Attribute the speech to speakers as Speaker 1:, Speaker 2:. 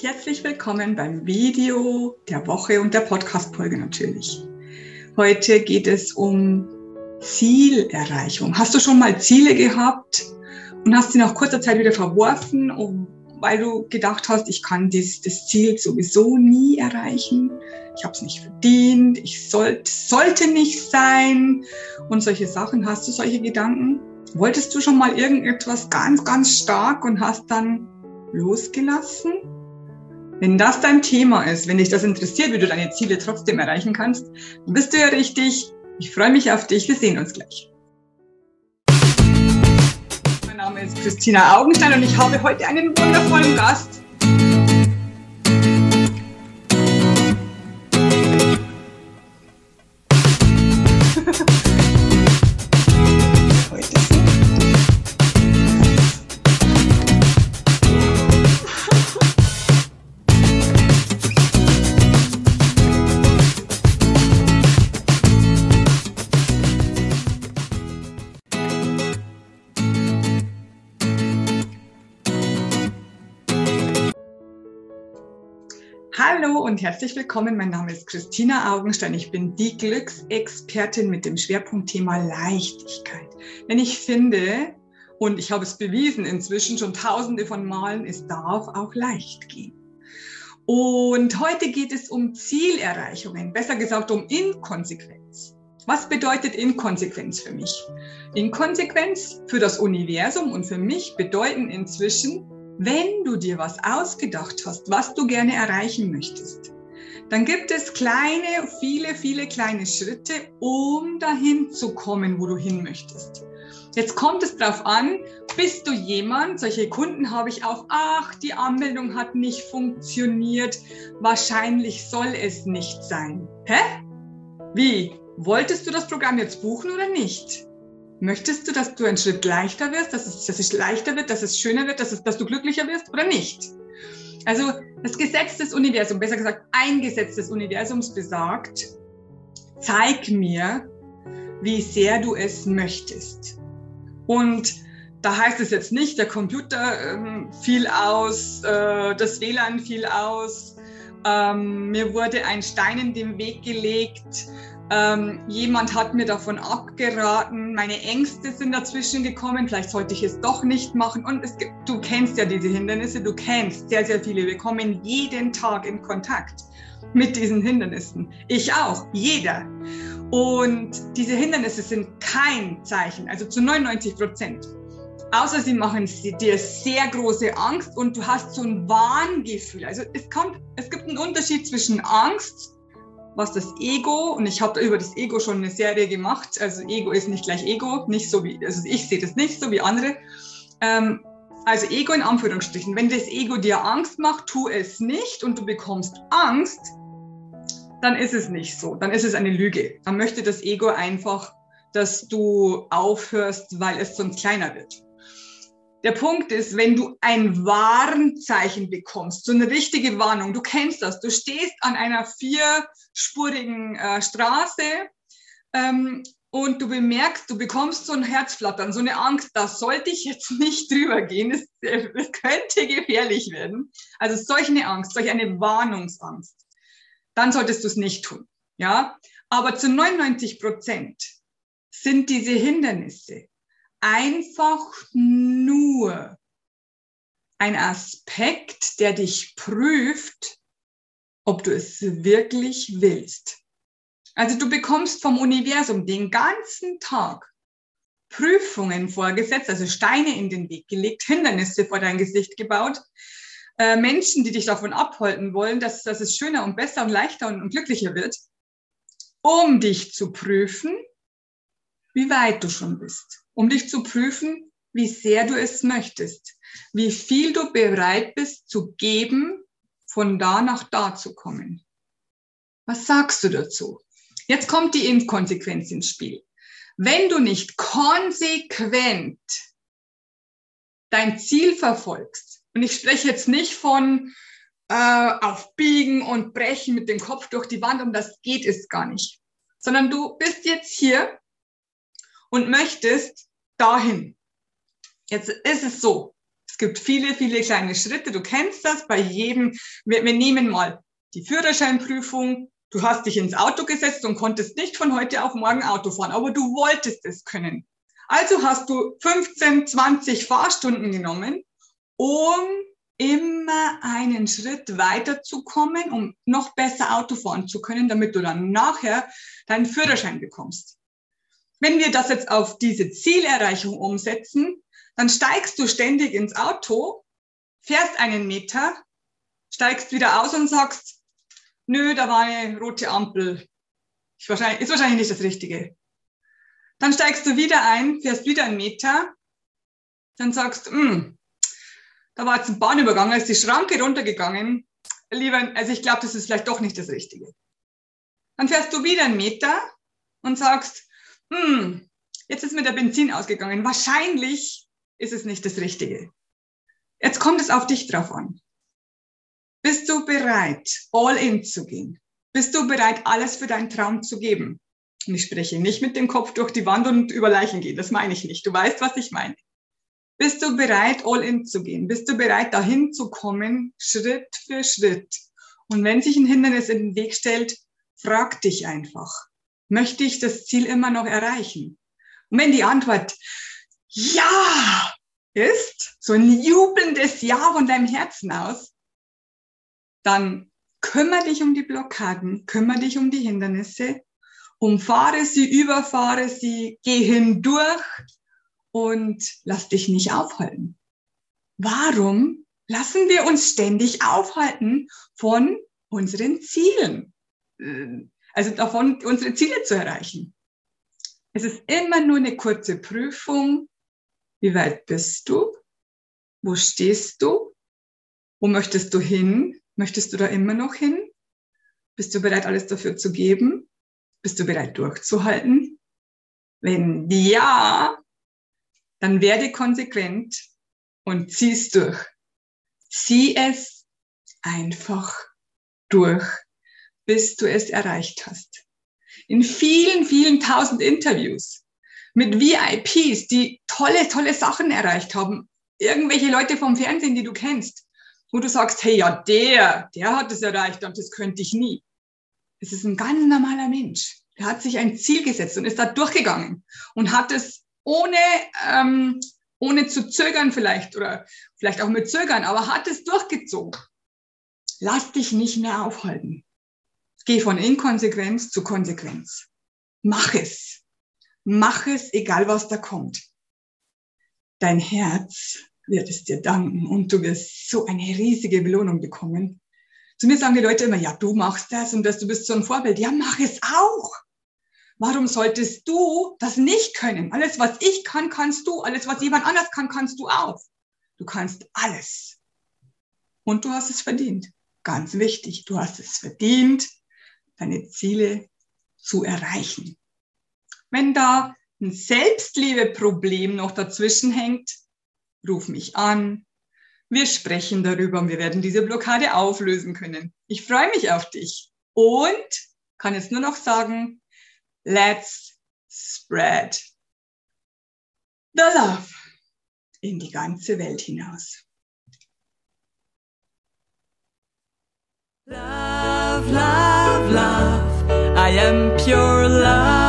Speaker 1: Herzlich willkommen beim Video der Woche und der Podcast-Folge natürlich. Heute geht es um Zielerreichung. Hast du schon mal Ziele gehabt und hast sie nach kurzer Zeit wieder verworfen, weil du gedacht hast, ich kann dies, das Ziel sowieso nie erreichen, ich habe es nicht verdient, ich sollt, sollte nicht sein und solche Sachen. Hast du solche Gedanken? Wolltest du schon mal irgendetwas ganz, ganz stark und hast dann losgelassen? Wenn das dein Thema ist, wenn dich das interessiert, wie du deine Ziele trotzdem erreichen kannst, dann bist du ja richtig. Ich freue mich auf dich. Wir sehen uns gleich. Mein Name ist Christina Augenstein und ich habe heute einen wundervollen Gast. Hallo und herzlich willkommen. Mein Name ist Christina Augenstein. Ich bin die Glücksexpertin mit dem Schwerpunktthema Leichtigkeit. Denn ich finde, und ich habe es bewiesen inzwischen schon tausende von Malen, es darf auch leicht gehen. Und heute geht es um Zielerreichungen, besser gesagt um Inkonsequenz. Was bedeutet Inkonsequenz für mich? Inkonsequenz für das Universum und für mich bedeuten inzwischen wenn du dir was ausgedacht hast, was du gerne erreichen möchtest, dann gibt es kleine, viele, viele kleine Schritte, um dahin zu kommen, wo du hin möchtest. Jetzt kommt es darauf an, bist du jemand, solche Kunden habe ich auch, ach, die Anmeldung hat nicht funktioniert, wahrscheinlich soll es nicht sein. Hä? Wie? Wolltest du das Programm jetzt buchen oder nicht? Möchtest du, dass du einen Schritt leichter wirst, dass es, dass es leichter wird, dass es schöner wird, dass, es, dass du glücklicher wirst oder nicht? Also das Gesetz des Universums, besser gesagt ein Gesetz des Universums besagt, zeig mir, wie sehr du es möchtest. Und da heißt es jetzt nicht, der Computer ähm, fiel aus, äh, das WLAN fiel aus, ähm, mir wurde ein Stein in den Weg gelegt, ähm, jemand hat mir davon abgeraten, meine Ängste sind dazwischen gekommen, vielleicht sollte ich es doch nicht machen. Und es gibt, du kennst ja diese Hindernisse, du kennst sehr, sehr viele. Wir kommen jeden Tag in Kontakt mit diesen Hindernissen. Ich auch, jeder. Und diese Hindernisse sind kein Zeichen, also zu 99 Prozent. Außer sie machen dir sehr große Angst und du hast so ein Wahngefühl. Also es, kommt, es gibt einen Unterschied zwischen Angst was das Ego, und ich habe über das Ego schon eine Serie gemacht, also Ego ist nicht gleich Ego, nicht so wie, also ich sehe das nicht so wie andere. Ähm, also Ego in Anführungsstrichen, wenn das Ego dir Angst macht, tu es nicht und du bekommst Angst, dann ist es nicht so, dann ist es eine Lüge. Dann möchte das Ego einfach, dass du aufhörst, weil es sonst kleiner wird. Der Punkt ist, wenn du ein Warnzeichen bekommst, so eine richtige Warnung, du kennst das, du stehst an einer vierspurigen äh, Straße ähm, und du bemerkst, du bekommst so ein Herzflattern, so eine Angst, da sollte ich jetzt nicht drüber gehen, es, es könnte gefährlich werden. Also solch eine Angst, solch eine Warnungsangst, dann solltest du es nicht tun. Ja, aber zu 99 Prozent sind diese Hindernisse einfach nur ein Aspekt, der dich prüft, ob du es wirklich willst. Also du bekommst vom Universum den ganzen Tag Prüfungen vorgesetzt, also Steine in den Weg gelegt, Hindernisse vor dein Gesicht gebaut, äh, Menschen, die dich davon abhalten wollen, dass, dass es schöner und besser und leichter und, und glücklicher wird, um dich zu prüfen, wie weit du schon bist um dich zu prüfen, wie sehr du es möchtest, wie viel du bereit bist zu geben, von da nach da zu kommen. Was sagst du dazu? Jetzt kommt die Inkonsequenz ins Spiel. Wenn du nicht konsequent dein Ziel verfolgst, und ich spreche jetzt nicht von äh, aufbiegen und brechen mit dem Kopf durch die Wand, um das geht es gar nicht, sondern du bist jetzt hier und möchtest dahin. Jetzt ist es so. Es gibt viele, viele kleine Schritte. Du kennst das bei jedem. Wir, wir nehmen mal die Führerscheinprüfung. Du hast dich ins Auto gesetzt und konntest nicht von heute auf morgen Auto fahren, aber du wolltest es können. Also hast du 15, 20 Fahrstunden genommen, um immer einen Schritt weiterzukommen, um noch besser Auto fahren zu können, damit du dann nachher deinen Führerschein bekommst. Wenn wir das jetzt auf diese Zielerreichung umsetzen, dann steigst du ständig ins Auto, fährst einen Meter, steigst wieder aus und sagst, nö, da war eine rote Ampel. Ist wahrscheinlich, ist wahrscheinlich nicht das Richtige. Dann steigst du wieder ein, fährst wieder einen Meter, dann sagst, hm, da war jetzt ein Bahnübergang, da ist die Schranke runtergegangen. Lieber, also ich glaube, das ist vielleicht doch nicht das Richtige. Dann fährst du wieder einen Meter und sagst, hm, jetzt ist mir der Benzin ausgegangen. Wahrscheinlich ist es nicht das Richtige. Jetzt kommt es auf dich drauf an. Bist du bereit, all in zu gehen? Bist du bereit, alles für deinen Traum zu geben? Und ich spreche nicht mit dem Kopf durch die Wand und über Leichen gehen. Das meine ich nicht. Du weißt, was ich meine. Bist du bereit, all in zu gehen? Bist du bereit, dahin zu kommen, Schritt für Schritt? Und wenn sich ein Hindernis in den Weg stellt, frag dich einfach, möchte ich das Ziel immer noch erreichen? Und wenn die Antwort ja ist, so ein jubelndes Ja von deinem Herzen aus, dann kümmere dich um die Blockaden, kümmere dich um die Hindernisse, umfahre sie, überfahre sie, geh hindurch, und lass dich nicht aufhalten. Warum lassen wir uns ständig aufhalten von unseren Zielen? Also davon, unsere Ziele zu erreichen. Es ist immer nur eine kurze Prüfung. Wie weit bist du? Wo stehst du? Wo möchtest du hin? Möchtest du da immer noch hin? Bist du bereit, alles dafür zu geben? Bist du bereit, durchzuhalten? Wenn ja, dann werde konsequent und zieh es durch. Zieh es einfach durch, bis du es erreicht hast. In vielen, vielen tausend Interviews mit VIPs, die tolle, tolle Sachen erreicht haben, irgendwelche Leute vom Fernsehen, die du kennst, wo du sagst, hey, ja, der, der hat es erreicht und das könnte ich nie. Es ist ein ganz normaler Mensch. Der hat sich ein Ziel gesetzt und ist da durchgegangen und hat es ohne, ähm, ohne zu zögern vielleicht oder vielleicht auch mit Zögern, aber hat es durchgezogen. Lass dich nicht mehr aufhalten. Geh von Inkonsequenz zu Konsequenz. Mach es. Mach es, egal was da kommt. Dein Herz wird es dir danken und du wirst so eine riesige Belohnung bekommen. Zu mir sagen die Leute immer, ja, du machst das und das, du bist so ein Vorbild. Ja, mach es auch. Warum solltest du das nicht können? Alles, was ich kann, kannst du. Alles, was jemand anders kann, kannst du auch. Du kannst alles. Und du hast es verdient. Ganz wichtig, du hast es verdient, deine Ziele zu erreichen. Wenn da ein Selbstliebeproblem noch dazwischen hängt, ruf mich an. Wir sprechen darüber und wir werden diese Blockade auflösen können. Ich freue mich auf dich und kann jetzt nur noch sagen, Let's spread the love in die ganze Welt hinaus.
Speaker 2: Love, love, love. I am pure love.